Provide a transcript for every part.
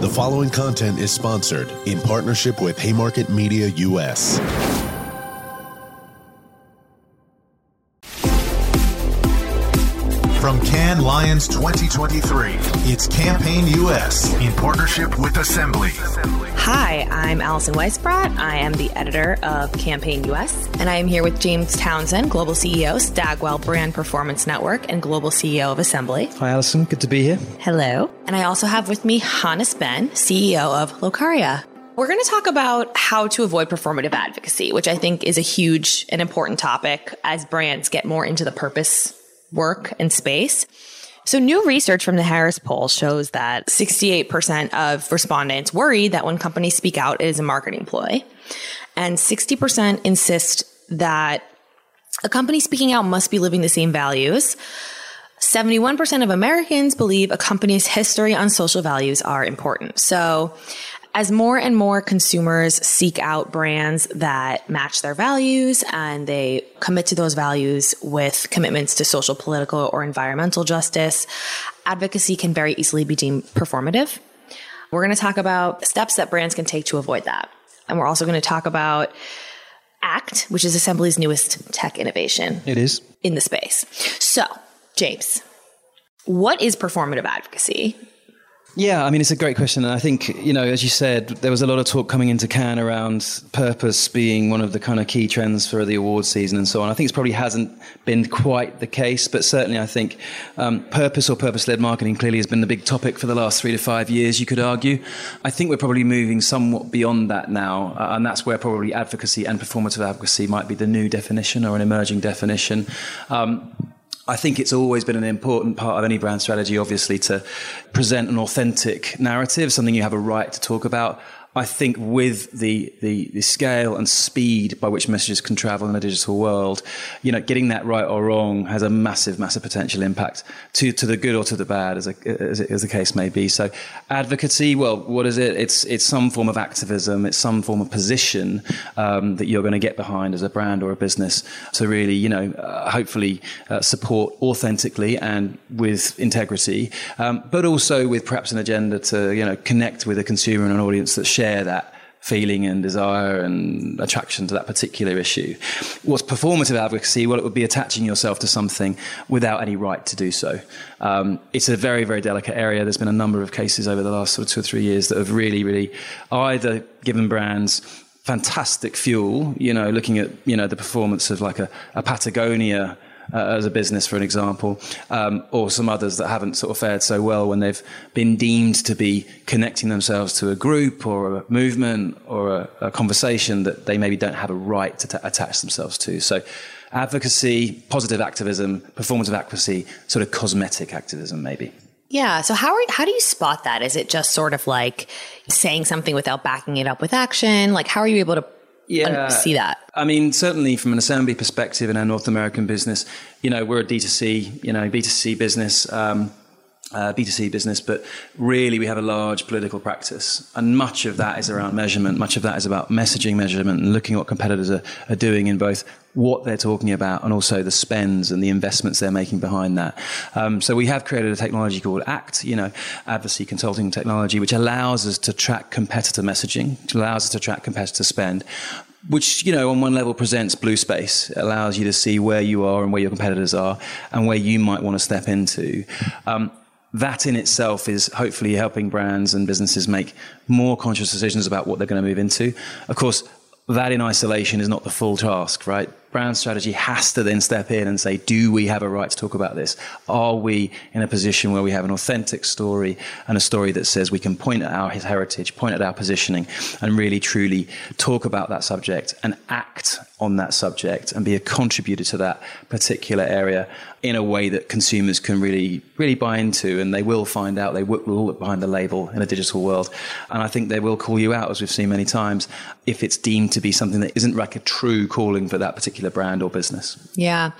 The following content is sponsored in partnership with Haymarket Media US. From Cannes Lions 2023, it's Campaign US in partnership with Assembly. Hi, I'm Allison Weisbrot. I am the editor of Campaign US, and I am here with James Townsend, Global CEO, Stagwell Brand Performance Network, and Global CEO of Assembly. Hi, Allison. Good to be here. Hello. And I also have with me Hannes Ben, CEO of Locaria. We're going to talk about how to avoid performative advocacy, which I think is a huge and important topic as brands get more into the purpose work and space. So, new research from the Harris poll shows that 68% of respondents worry that when companies speak out, it is a marketing ploy. And 60% insist that a company speaking out must be living the same values. 71% of Americans believe a company's history on social values are important. So, as more and more consumers seek out brands that match their values and they commit to those values with commitments to social, political, or environmental justice, advocacy can very easily be deemed performative. We're going to talk about steps that brands can take to avoid that. And we're also going to talk about ACT, which is Assembly's newest tech innovation. It is. In the space. So, James, what is performative advocacy? Yeah, I mean, it's a great question. And I think, you know, as you said, there was a lot of talk coming into Cannes around purpose being one of the kind of key trends for the award season and so on. I think it probably hasn't been quite the case, but certainly I think um, purpose or purpose led marketing clearly has been the big topic for the last three to five years, you could argue. I think we're probably moving somewhat beyond that now. Uh, and that's where probably advocacy and performative advocacy might be the new definition or an emerging definition. Um, I think it's always been an important part of any brand strategy, obviously, to present an authentic narrative, something you have a right to talk about. I think with the, the, the, scale and speed by which messages can travel in a digital world, you know, getting that right or wrong has a massive, massive potential impact to, to the good or to the bad, as, a, as, as the case may be. So, advocacy, well, what is it? It's, it's some form of activism, it's some form of position um, that you're going to get behind as a brand or a business to really, you know, uh, hopefully uh, support authentically and with integrity, um, but also with perhaps an agenda to, you know, connect with a consumer and an audience that's share that feeling and desire and attraction to that particular issue. What's performative advocacy? Well, it would be attaching yourself to something without any right to do so. Um, it's a very, very delicate area. There's been a number of cases over the last sort of two or three years that have really, really either given brands fantastic fuel, you know, looking at, you know, the performance of like a, a Patagonia uh, as a business, for an example, um, or some others that haven't sort of fared so well when they've been deemed to be connecting themselves to a group or a movement or a, a conversation that they maybe don't have a right to t- attach themselves to. So, advocacy, positive activism, performative advocacy, sort of cosmetic activism, maybe. Yeah. So how are how do you spot that? Is it just sort of like saying something without backing it up with action? Like how are you able to yeah. see that? I mean, certainly from an assembly perspective in our North American business, you know, we're a D2C, you know, B2C business. Um, uh, B2C business, but really we have a large political practice. And much of that is around measurement. Much of that is about messaging measurement and looking at what competitors are, are doing in both what they're talking about and also the spends and the investments they're making behind that. Um, so we have created a technology called ACT, you know, advocacy consulting technology, which allows us to track competitor messaging, which allows us to track competitor spend, which you know on one level presents blue space it allows you to see where you are and where your competitors are and where you might want to step into um, that in itself is hopefully helping brands and businesses make more conscious decisions about what they're going to move into. Of course, that in isolation is not the full task, right? Brand strategy has to then step in and say, do we have a right to talk about this? Are we in a position where we have an authentic story and a story that says we can point at our heritage, point at our positioning, and really truly talk about that subject and act on that subject and be a contributor to that particular area in a way that consumers can really, really buy into and they will find out, they will look behind the label in a digital world. And I think they will call you out, as we've seen many times, if it's deemed to be something that isn't like a true calling for that particular particular brand or business. Yeah.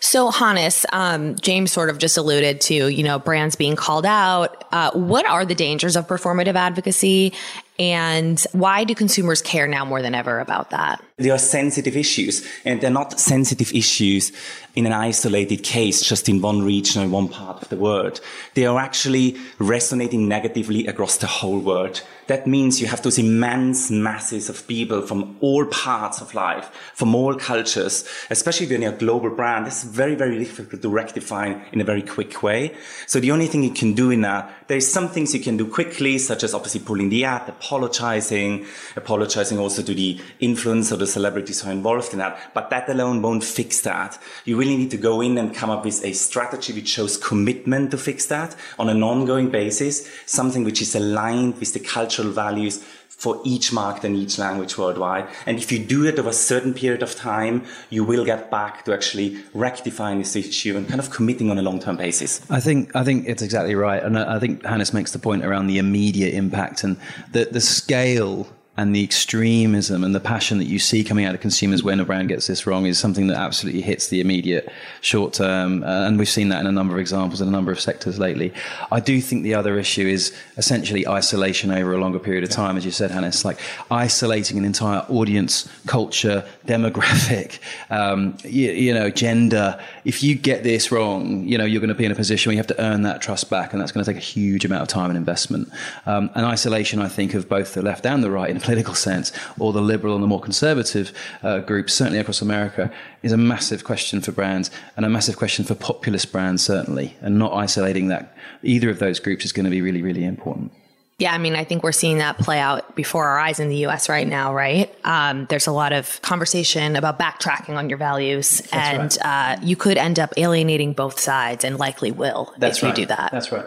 So, Hannes, um, James sort of just alluded to, you know, brands being called out. Uh, what are the dangers of performative advocacy? And why do consumers care now more than ever about that? They are sensitive issues and they're not sensitive issues in an isolated case, just in one region or one part of the world. They are actually resonating negatively across the whole world. That means you have those immense masses of people from all parts of life, from all cultures, especially when you're a global brand. It's very, very difficult to rectify in a very quick way. So the only thing you can do in that, there's some things you can do quickly, such as obviously pulling the ad, apologizing, apologizing also to the influence or the celebrities are involved in that. But that alone won't fix that. You really need to go in and come up with a strategy which shows commitment to fix that on an ongoing basis, something which is aligned with the cultural values for each market and each language worldwide. And if you do it over a certain period of time, you will get back to actually rectifying this issue and kind of committing on a long-term basis. I think I think it's exactly right, and I think Hannes makes the point around the immediate impact and the the scale and the extremism and the passion that you see coming out of consumers when a brand gets this wrong is something that absolutely hits the immediate short term. Uh, and we've seen that in a number of examples in a number of sectors lately. I do think the other issue is essentially isolation over a longer period of time, as you said, Hannes, like isolating an entire audience, culture, demographic, um, you, you, know, gender. If you get this wrong, you know, you're going to be in a position where you have to earn that trust back, and that's going to take a huge amount of time and investment. Um, and isolation, I think, of both the left and the right in political sense, or the liberal and the more conservative uh, groups, certainly across America, is a massive question for brands and a massive question for populist brands, certainly. And not isolating that either of those groups is going to be really, really important. Yeah, I mean, I think we're seeing that play out before our eyes in the US right now, right? Um, there's a lot of conversation about backtracking on your values, That's and right. uh, you could end up alienating both sides and likely will That's if right. you do that. That's right.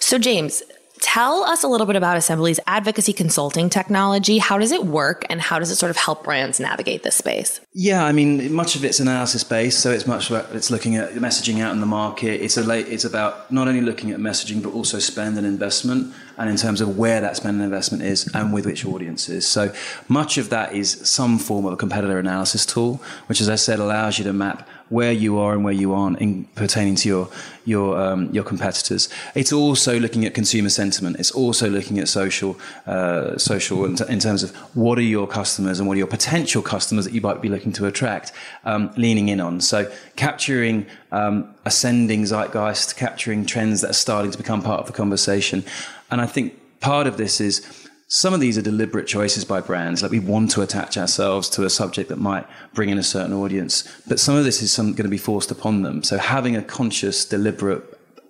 So, James, Tell us a little bit about Assembly's advocacy consulting technology. How does it work and how does it sort of help brands navigate this space? Yeah, I mean, much of it's analysis based, so it's much about it's looking at messaging out in the market. It's a late, it's about not only looking at messaging but also spend and investment and in terms of where that spend and investment is and with which audiences. So much of that is some form of a competitor analysis tool, which as I said allows you to map where you are and where you aren't in pertaining to your your um, your competitors. It's also looking at consumer sentiment. It's also looking at social uh, social in, in, terms of what are your customers and what are your potential customers that you might be looking to attract, um, leaning in on. So capturing um, ascending zeitgeist, capturing trends that are starting to become part of the conversation, and I think part of this is some of these are deliberate choices by brands. Like we want to attach ourselves to a subject that might bring in a certain audience, but some of this is some, going to be forced upon them. So having a conscious, deliberate,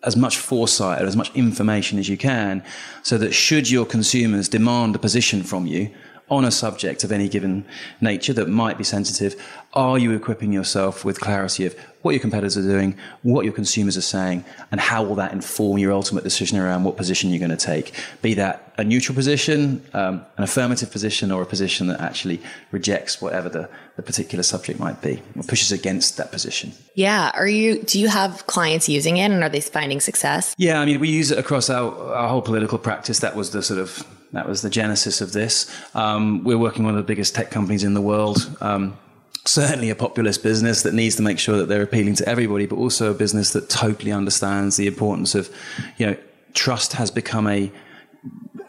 as much foresight or as much information as you can, so that should your consumers demand a position from you, on a subject of any given nature that might be sensitive, are you equipping yourself with clarity of what your competitors are doing, what your consumers are saying, and how will that inform your ultimate decision around what position you're going to take? Be that a neutral position, um, an affirmative position, or a position that actually rejects whatever the, the particular subject might be, or pushes against that position. Yeah. Are you? Do you have clients using it, and are they finding success? Yeah. I mean, we use it across our, our whole political practice. That was the sort of that was the genesis of this. Um, we're working with one of the biggest tech companies in the world. Um, certainly a populist business that needs to make sure that they're appealing to everybody, but also a business that totally understands the importance of, you know, trust has become a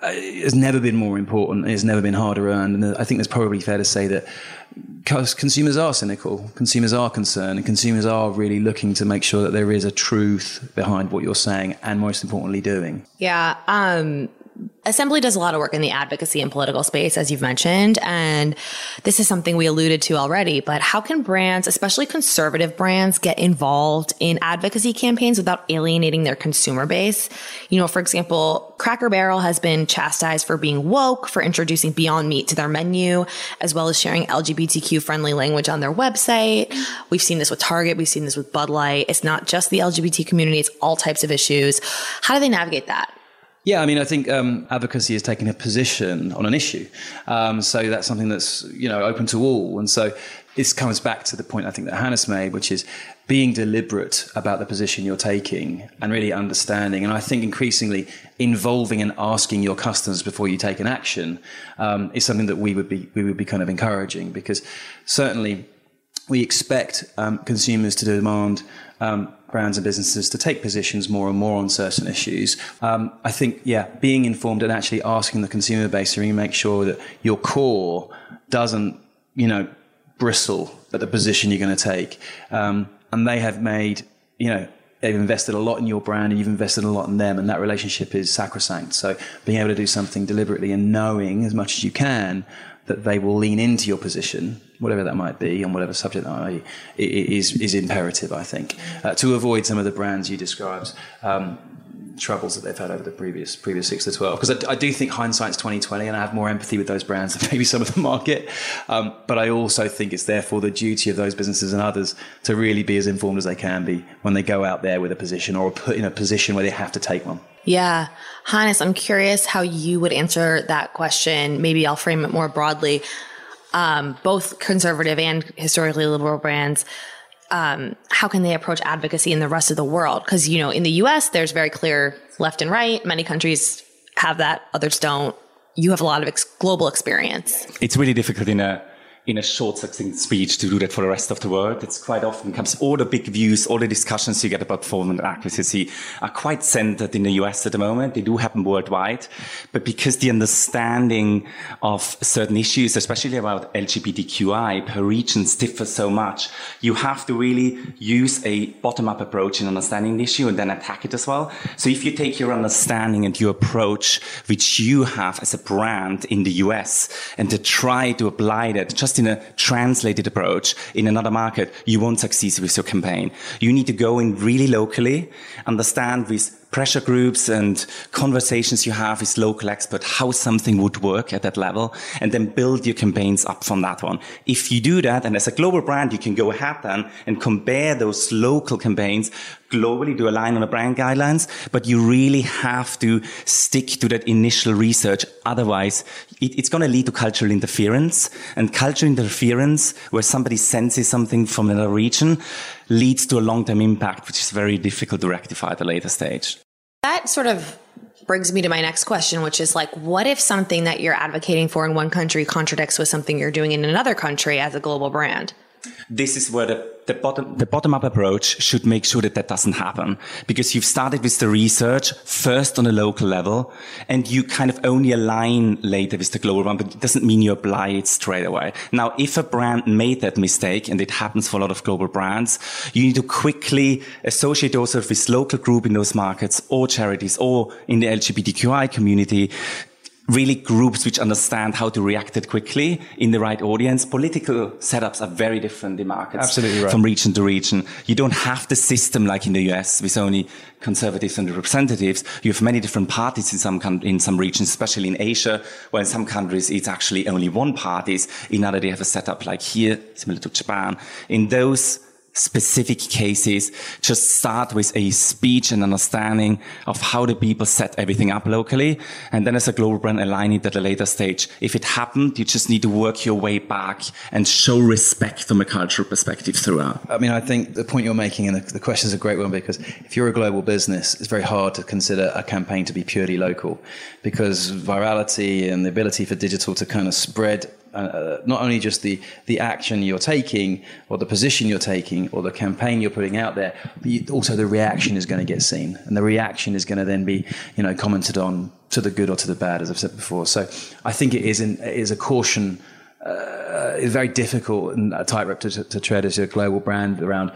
has never been more important. It's never been harder earned, and I think it's probably fair to say that consumers are cynical, consumers are concerned, and consumers are really looking to make sure that there is a truth behind what you're saying, and most importantly, doing. Yeah. Um, Assembly does a lot of work in the advocacy and political space, as you've mentioned. And this is something we alluded to already, but how can brands, especially conservative brands, get involved in advocacy campaigns without alienating their consumer base? You know, for example, Cracker Barrel has been chastised for being woke, for introducing Beyond Meat to their menu, as well as sharing LGBTQ friendly language on their website. We've seen this with Target. We've seen this with Bud Light. It's not just the LGBT community. It's all types of issues. How do they navigate that? Yeah, I mean, I think um, advocacy is taking a position on an issue. Um, so that's something that's, you know, open to all. And so this comes back to the point I think that Hannes made, which is being deliberate about the position you're taking and really understanding. And I think increasingly involving and asking your customers before you take an action um, is something that we would be we would be kind of encouraging because certainly we expect um, consumers to demand um, brands and businesses to take positions more and more on certain issues. Um, I think, yeah, being informed and actually asking the consumer base to really make sure that your core doesn't, you know, bristle at the position you're going to take. Um, and they have made, you know, they've invested a lot in your brand and you've invested a lot in them and that relationship is sacrosanct. So being able to do something deliberately and knowing as much as you can that they will lean into your position, whatever that might be, on whatever subject that might be, is, is imperative, I think, uh, to avoid some of the brands you described. Um, troubles that they've had over the previous previous six to twelve. Because I, I, do think hindsight's twenty twenty, and I have more empathy with those brands than maybe some of the market. Um, but I also think it's therefore the duty of those businesses and others to really be as informed as they can be when they go out there with a position or put in a position where they have to take one. Yeah. Hannes, I'm curious how you would answer that question. Maybe I'll frame it more broadly. Um, both conservative and historically liberal brands, um, how can they approach advocacy in the rest of the world? Because, you know, in the US, there's very clear left and right. Many countries have that, others don't. You have a lot of ex- global experience. It's really difficult in a in a short, succinct speech to do that for the rest of the world. It's quite often comes all the big views, all the discussions you get about performance advocacy are quite centered in the US at the moment. They do happen worldwide, but because the understanding of certain issues, especially about LGBTQI per region differs so much, you have to really use a bottom-up approach in understanding the issue and then attack it as well. So if you take your understanding and your approach, which you have as a brand in the US, and to try to apply that just just in a translated approach in another market, you won't succeed with your campaign. You need to go in really locally, understand with pressure groups and conversations you have with local experts how something would work at that level and then build your campaigns up from that one. If you do that, and as a global brand, you can go ahead then and compare those local campaigns globally to align on the brand guidelines, but you really have to stick to that initial research. Otherwise, it, it's going to lead to cultural interference and cultural interference where somebody senses something from another region leads to a long-term impact, which is very difficult to rectify at a later stage. That sort of brings me to my next question, which is like, what if something that you're advocating for in one country contradicts with something you're doing in another country as a global brand? This is where the, the bottom the bottom up approach should make sure that that doesn't happen. Because you've started with the research first on a local level and you kind of only align later with the global one but it doesn't mean you apply it straight away. Now if a brand made that mistake and it happens for a lot of global brands you need to quickly associate yourself with local group in those markets or charities or in the lgbtqi community really groups which understand how to react it quickly in the right audience. Political setups are very different in markets. Absolutely right. From region to region. You don't have the system like in the US with only conservatives and representatives. You have many different parties in some, in some regions, especially in Asia, where in some countries it's actually only one parties. In other, they have a setup like here, similar to Japan. In those specific cases, just start with a speech and understanding of how the people set everything up locally. And then as a global brand, align it at a later stage. If it happened, you just need to work your way back and show respect from a cultural perspective throughout. I mean, I think the point you're making and the, the question is a great one because if you're a global business, it's very hard to consider a campaign to be purely local because virality and the ability for digital to kind of spread uh, not only just the, the action you're taking or the position you're taking or the campaign you're putting out there, but you, also the reaction is going to get seen. And the reaction is going to then be, you know, commented on to the good or to the bad, as I've said before. So I think it is, in, it is a caution. Uh, it's very difficult and a tightrope to, to tread as a global brand around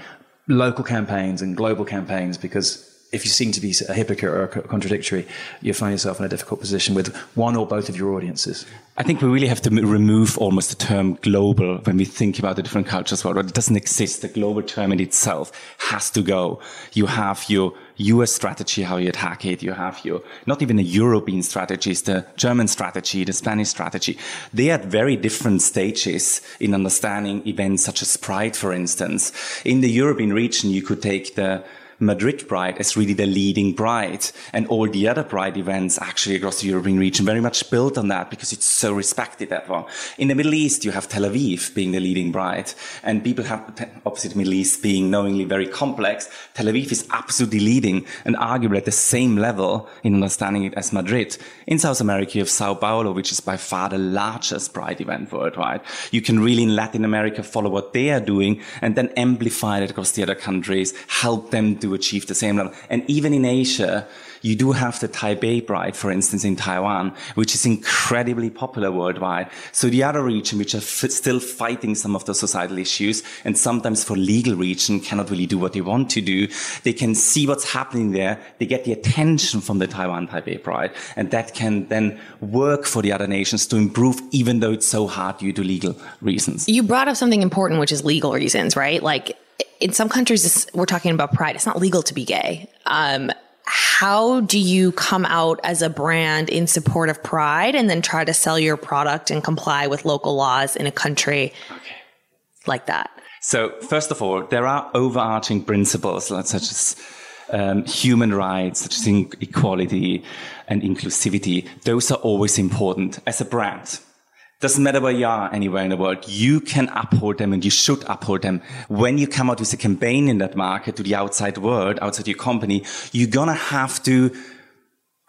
local campaigns and global campaigns because if you seem to be a hypocrite or a contradictory, you find yourself in a difficult position with one or both of your audiences. I think we really have to remove almost the term global when we think about the different cultures world. It doesn't exist. The global term in itself has to go. You have your US strategy, how you attack it. You have your, not even a European strategy, it's the German strategy, the Spanish strategy. They are at very different stages in understanding events such as Pride, for instance. In the European region, you could take the Madrid Pride is really the leading Pride. And all the other Pride events actually across the European region very much built on that because it's so respected that one. In the Middle East, you have Tel Aviv being the leading Pride. And people have, obviously the Middle East being knowingly very complex, Tel Aviv is absolutely leading and arguably at the same level in understanding it as Madrid. In South America, you have Sao Paulo, which is by far the largest Pride event worldwide. You can really in Latin America follow what they are doing and then amplify it across the other countries, help them to achieve the same level. And even in Asia, you do have the Taipei Pride, for instance, in Taiwan, which is incredibly popular worldwide. So the other region, which are still fighting some of the societal issues and sometimes for legal reason cannot really do what they want to do, they can see what's happening there. They get the attention from the Taiwan Taipei Pride and that can then work for the other nations to improve, even though it's so hard due to legal reasons. You brought up something important, which is legal reasons, right? Like in some countries, we're talking about pride. It's not legal to be gay. Um, how do you come out as a brand in support of pride and then try to sell your product and comply with local laws in a country okay. like that? So, first of all, there are overarching principles such as um, human rights, such as equality and inclusivity. Those are always important as a brand. Doesn't matter where you are anywhere in the world, you can uphold them and you should uphold them. When you come out with a campaign in that market to the outside world, outside your company, you're gonna have to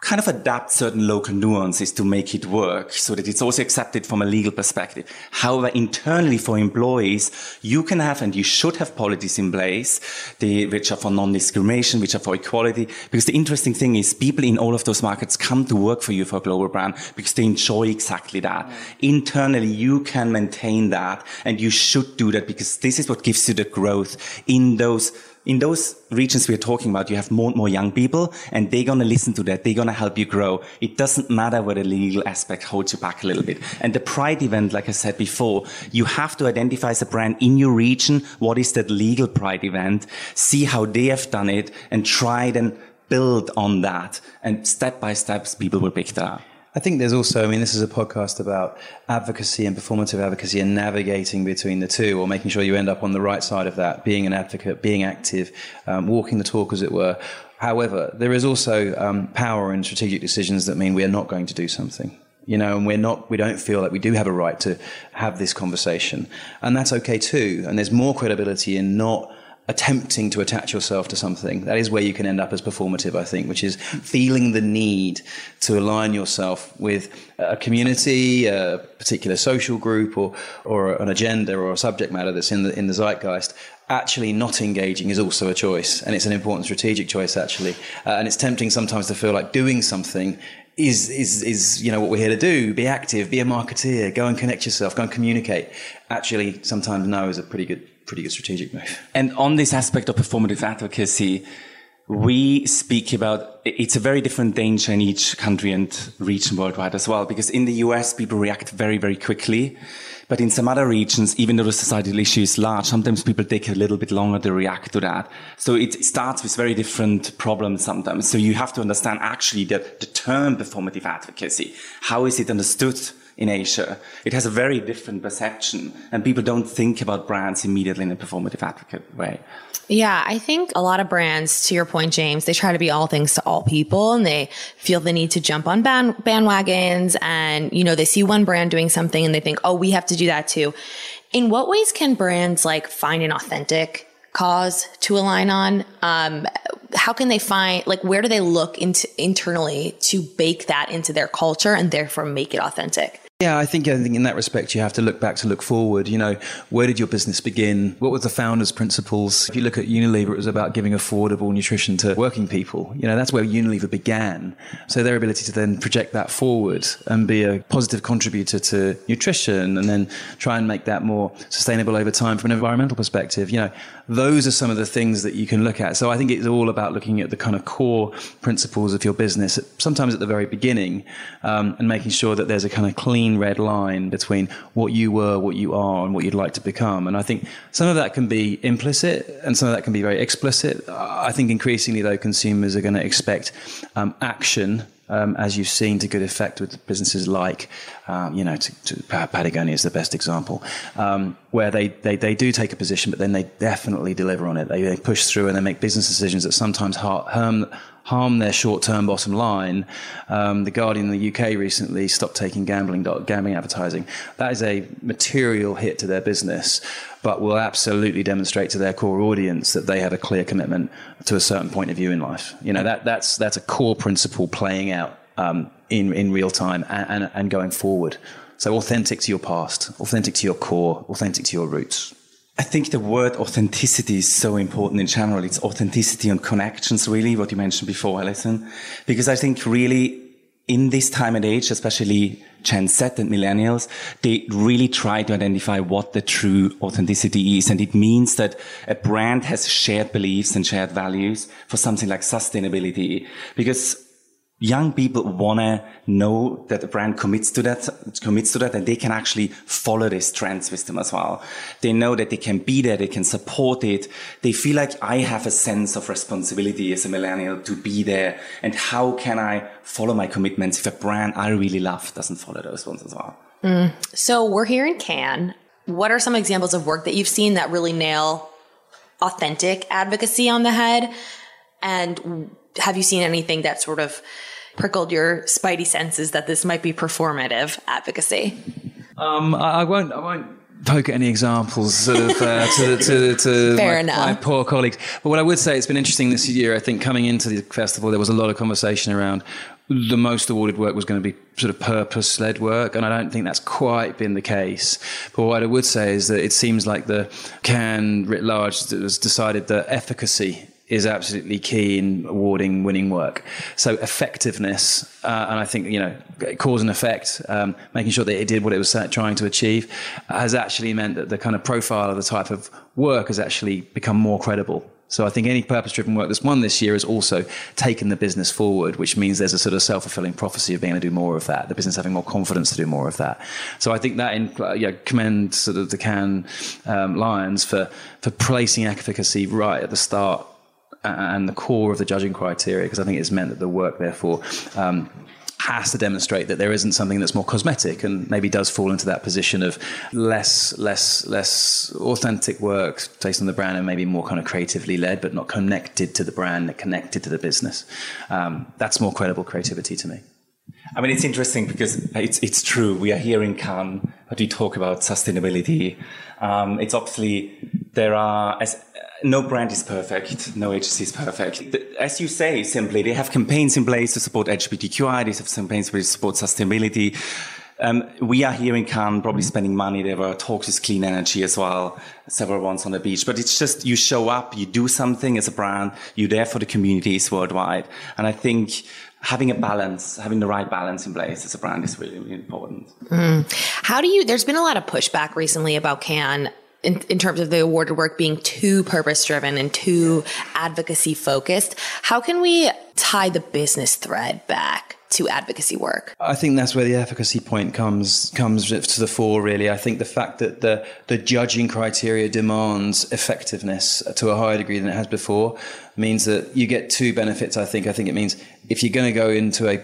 kind of adapt certain local nuances to make it work so that it's also accepted from a legal perspective. However, internally for employees, you can have and you should have policies in place, the, which are for non-discrimination, which are for equality. Because the interesting thing is people in all of those markets come to work for you for a global brand because they enjoy exactly that. Mm. Internally, you can maintain that and you should do that because this is what gives you the growth in those in those regions we're talking about, you have more and more young people and they're going to listen to that. They're going to help you grow. It doesn't matter whether the legal aspect holds you back a little bit. And the pride event, like I said before, you have to identify as a brand in your region. What is that legal pride event? See how they have done it and try and build on that. And step by step, people will pick that up. I think there's also, I mean, this is a podcast about advocacy and performative advocacy and navigating between the two or making sure you end up on the right side of that, being an advocate, being active, um, walking the talk, as it were. However, there is also um, power in strategic decisions that mean we are not going to do something you know, and we're not, we don't feel like we do have a right to have this conversation. And that's okay too. And there's more credibility in not attempting to attach yourself to something. That is where you can end up as performative, I think, which is feeling the need to align yourself with a community, a particular social group, or, or an agenda or a subject matter that's in the, in the zeitgeist. Actually, not engaging is also a choice, and it's an important strategic choice, actually. Uh, and it's tempting sometimes to feel like doing something is is is you know what we're here to do be active be a marketeer go and connect yourself go and communicate actually sometimes no is a pretty good pretty good strategic move. And on this aspect of performative advocacy, we speak about it's a very different danger in each country and region worldwide as well. Because in the US, people react very, very quickly. But in some other regions, even though the societal issue is large, sometimes people take a little bit longer to react to that. So it starts with very different problems sometimes. So you have to understand actually that the term performative advocacy, how is it understood? In Asia. It has a very different perception and people don't think about brands immediately in a performative advocate way. Yeah, I think a lot of brands, to your point, James, they try to be all things to all people and they feel the need to jump on band- bandwagons and, you know, they see one brand doing something and they think, oh, we have to do that too. In what ways can brands like find an authentic cause to align on? Um, how can they find, like, where do they look into internally to bake that into their culture and therefore make it authentic? Yeah, I think I think in that respect you have to look back to look forward. You know, where did your business begin? What were the founders' principles? If you look at Unilever, it was about giving affordable nutrition to working people. You know, that's where Unilever began. So their ability to then project that forward and be a positive contributor to nutrition and then try and make that more sustainable over time from an environmental perspective. You know, those are some of the things that you can look at. So I think it's all about looking at the kind of core principles of your business, sometimes at the very beginning, um, and making sure that there's a kind of clean red line between what you were, what you are, and what you'd like to become. And I think some of that can be implicit and some of that can be very explicit. I think increasingly, though, consumers are going to expect um, action um, as you've seen to good effect with businesses like, um, you know, to, to Patagonia is the best example, um, where they, they, they do take a position, but then they definitely deliver on it. They, they push through and they make business decisions that sometimes harm, harm their short-term bottom line. Um, the Guardian in the UK recently stopped taking gambling gambling advertising. That is a material hit to their business, but will absolutely demonstrate to their core audience that they have a clear commitment to a certain point of view in life. You know that that's that's a core principle playing out um, in in real time and, and, and going forward. So authentic to your past, authentic to your core, authentic to your roots. I think the word authenticity is so important in general. It's authenticity and connections, really, what you mentioned before, Allison. Because I think really in this time and age, especially Gen Z and millennials, they really try to identify what the true authenticity is. And it means that a brand has shared beliefs and shared values for something like sustainability. Because young people want to know that the brand commits to that, commits to that, and they can actually follow these trends with them as well. They know that they can be there, they can support it. They feel like I have a sense of responsibility as a millennial to be there. And how can I follow my commitments if a brand I really love doesn't follow those ones as well? Mm. So we're here in Cannes. What are some examples of work that you've seen that really nail authentic advocacy on the head? And have you seen anything that sort of prickled your spidey senses that this might be performative advocacy? Um, I, I won't. I won't poke at any examples sort of uh, to, to, to my, my, poor colleagues. But what I would say, it's been interesting this year. I think coming into the festival, there was a lot of conversation around the most awarded work was going to be sort of purpose led work. And I don't think that's quite been the case. But what I would say is that it seems like the Cannes writ large has decided that efficacy is absolutely key in awarding winning work. So effectiveness, uh, and I think you know cause and effect, um, making sure that it did what it was trying to achieve, has actually meant that the kind of profile of the type of work has actually become more credible. So I think any purpose-driven work that's won this year has also taken the business forward, which means there's a sort of self-fulfilling prophecy of being able to do more of that. The business having more confidence to do more of that. So I think that in, uh, yeah, commend sort of the Cannes um, Lions for for placing efficacy right at the start and the core of the judging criteria, because I think it's meant that the work, therefore, um, has to demonstrate that there isn't something that's more cosmetic and maybe does fall into that position of less less less authentic work based on the brand and maybe more kind of creatively led but not connected to the brand connected to the business um, that's more credible creativity to me I mean, it's interesting because it's it's true. We are here in Cannes, but we talk about sustainability. Um, it's obviously there are as no brand is perfect. No agency is perfect. As you say, simply, they have campaigns in place to support LGBTQI. They have campaigns to support sustainability. Um, we are here in Cannes probably spending money. There were talks with clean energy as well, several ones on the beach. But it's just you show up, you do something as a brand, you're there for the communities worldwide. And I think having a balance, having the right balance in place as a brand is really, really important. Mm. How do you, there's been a lot of pushback recently about Cannes in, in terms of the awarded work being too purpose driven and too advocacy focused. How can we tie the business thread back to advocacy work? I think that's where the efficacy point comes comes to the fore. Really, I think the fact that the the judging criteria demands effectiveness to a higher degree than it has before means that you get two benefits. I think. I think it means if you're going to go into a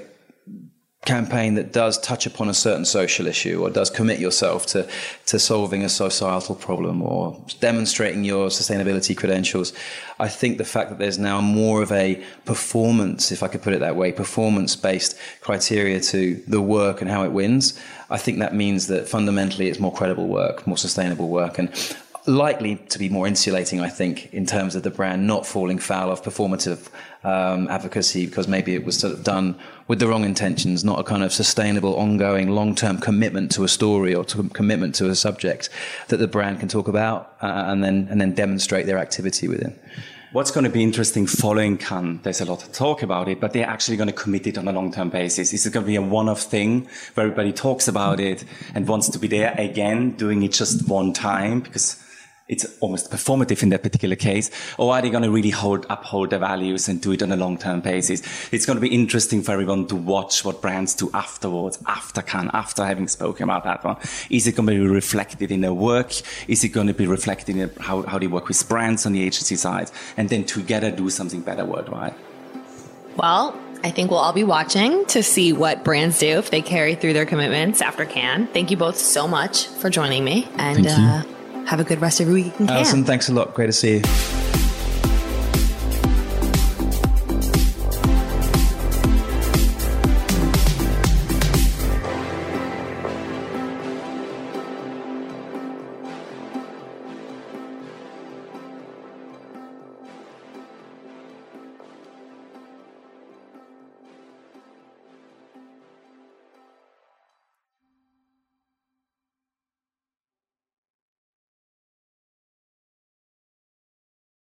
campaign that does touch upon a certain social issue or does commit yourself to, to solving a societal problem or demonstrating your sustainability credentials, I think the fact that there's now more of a performance, if I could put it that way, performance based criteria to the work and how it wins, I think that means that fundamentally it's more credible work, more sustainable work. And likely to be more insulating, I think, in terms of the brand not falling foul of performative um, advocacy because maybe it was sort of done with the wrong intentions, not a kind of sustainable, ongoing, long-term commitment to a story or to commitment to a subject that the brand can talk about uh, and then and then demonstrate their activity within. What's going to be interesting following Cannes, there's a lot of talk about it, but they're actually going to commit it on a long-term basis. Is it going to be a one-off thing where everybody talks about it and wants to be there again, doing it just one time? Because it's almost performative in that particular case, or are they going to really hold, uphold their values and do it on a long-term basis? It's going to be interesting for everyone to watch what brands do afterwards, after Cannes, after having spoken about that one. Is it going to be reflected in their work? Is it going to be reflected in how, how they work with brands on the agency side? And then together do something better worldwide? Well, I think we'll all be watching to see what brands do if they carry through their commitments after Cannes. Thank you both so much for joining me and uh, have a good rest of your week Cannes. Allison, thanks a lot. Great to see you.